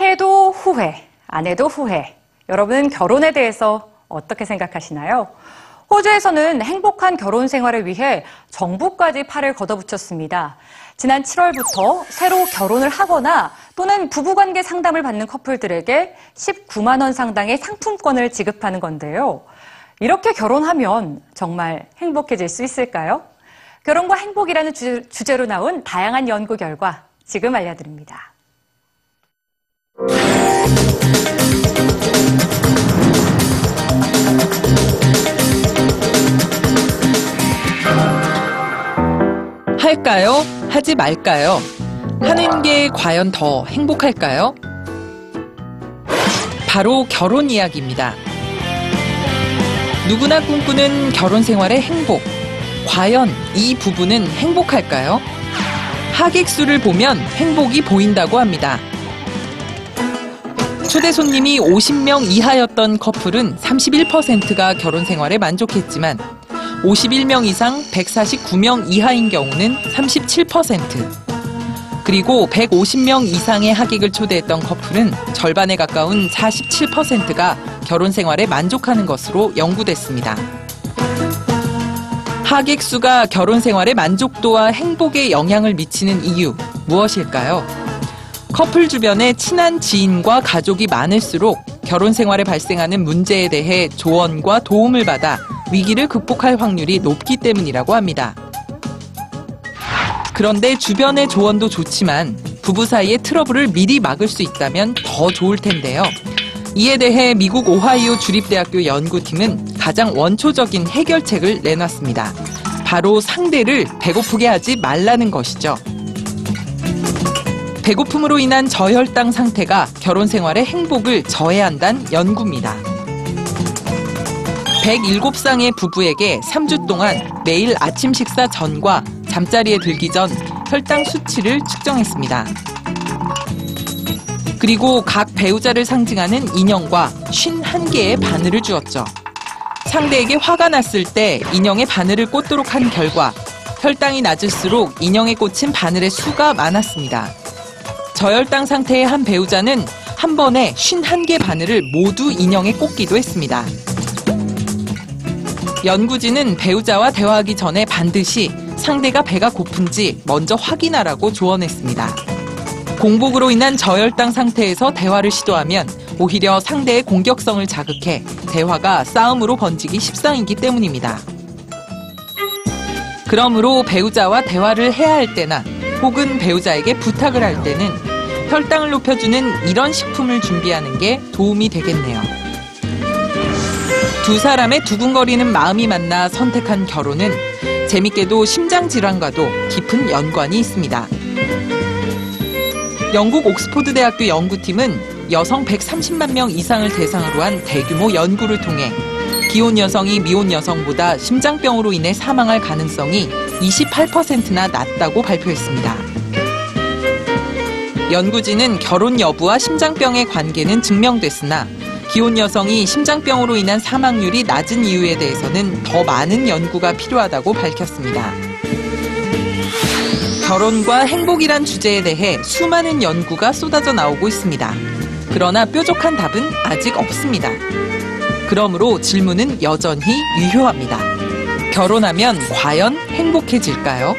해도 후회, 안 해도 후회. 여러분 결혼에 대해서 어떻게 생각하시나요? 호주에서는 행복한 결혼 생활을 위해 정부까지 팔을 걷어붙였습니다. 지난 7월부터 새로 결혼을 하거나 또는 부부관계 상담을 받는 커플들에게 19만 원 상당의 상품권을 지급하는 건데요. 이렇게 결혼하면 정말 행복해질 수 있을까요? 결혼과 행복이라는 주- 주제 로 나온 다양한 연구 결과 지금 알려드립니다. 할까요? 하지 말까요? 하는 게 과연 더 행복할까요? 바로 결혼 이야기입니다. 누구나 꿈꾸는 결혼 생활의 행복. 과연 이 부부는 행복할까요? 하객 수를 보면 행복이 보인다고 합니다. 초대 손님이 50명 이하였던 커플은 31%가 결혼 생활에 만족했지만 51명 이상 149명 이하인 경우는 37%. 그리고 150명 이상의 하객을 초대했던 커플은 절반에 가까운 47%가 결혼 생활에 만족하는 것으로 연구됐습니다. 하객 수가 결혼 생활의 만족도와 행복에 영향을 미치는 이유 무엇일까요? 커플 주변에 친한 지인과 가족이 많을수록 결혼 생활에 발생하는 문제에 대해 조언과 도움을 받아 위기를 극복할 확률이 높기 때문이라고 합니다. 그런데 주변의 조언도 좋지만 부부 사이의 트러블을 미리 막을 수 있다면 더 좋을 텐데요. 이에 대해 미국 오하이오 주립대학교 연구팀은 가장 원초적인 해결책을 내놨습니다. 바로 상대를 배고프게 하지 말라는 것이죠. 배고픔으로 인한 저혈당 상태가 결혼 생활의 행복을 저해한다는 연구입니다. 107쌍의 부부에게 3주 동안 매일 아침 식사 전과 잠자리에 들기 전 혈당 수치를 측정했습니다. 그리고 각 배우자를 상징하는 인형과 51개의 바늘을 주었죠. 상대에게 화가 났을 때 인형의 바늘을 꽂도록 한 결과 혈당이 낮을수록 인형에 꽂힌 바늘의 수가 많았습니다. 저혈당 상태의 한 배우자는 한 번에 51개 바늘을 모두 인형에 꽂기도 했습니다. 연구진은 배우자와 대화하기 전에 반드시 상대가 배가 고픈지 먼저 확인하라고 조언했습니다. 공복으로 인한 저혈당 상태에서 대화를 시도하면 오히려 상대의 공격성을 자극해 대화가 싸움으로 번지기 십상이기 때문입니다. 그러므로 배우자와 대화를 해야 할 때나 혹은 배우자에게 부탁을 할 때는 혈당을 높여주는 이런 식품을 준비하는 게 도움이 되겠네요. 두 사람의 두근거리는 마음이 만나 선택한 결혼은 재밌게도 심장 질환과도 깊은 연관이 있습니다. 영국 옥스포드 대학교 연구팀은 여성 130만 명 이상을 대상으로 한 대규모 연구를 통해 기혼 여성이 미혼 여성보다 심장병으로 인해 사망할 가능성이 28%나 낮다고 발표했습니다. 연구진은 결혼 여부와 심장병의 관계는 증명됐으나 기혼 여성이 심장병으로 인한 사망률이 낮은 이유에 대해서는 더 많은 연구가 필요하다고 밝혔습니다. 결혼과 행복이란 주제에 대해 수많은 연구가 쏟아져 나오고 있습니다. 그러나 뾰족한 답은 아직 없습니다. 그러므로 질문은 여전히 유효합니다. 결혼하면 과연 행복해질까요?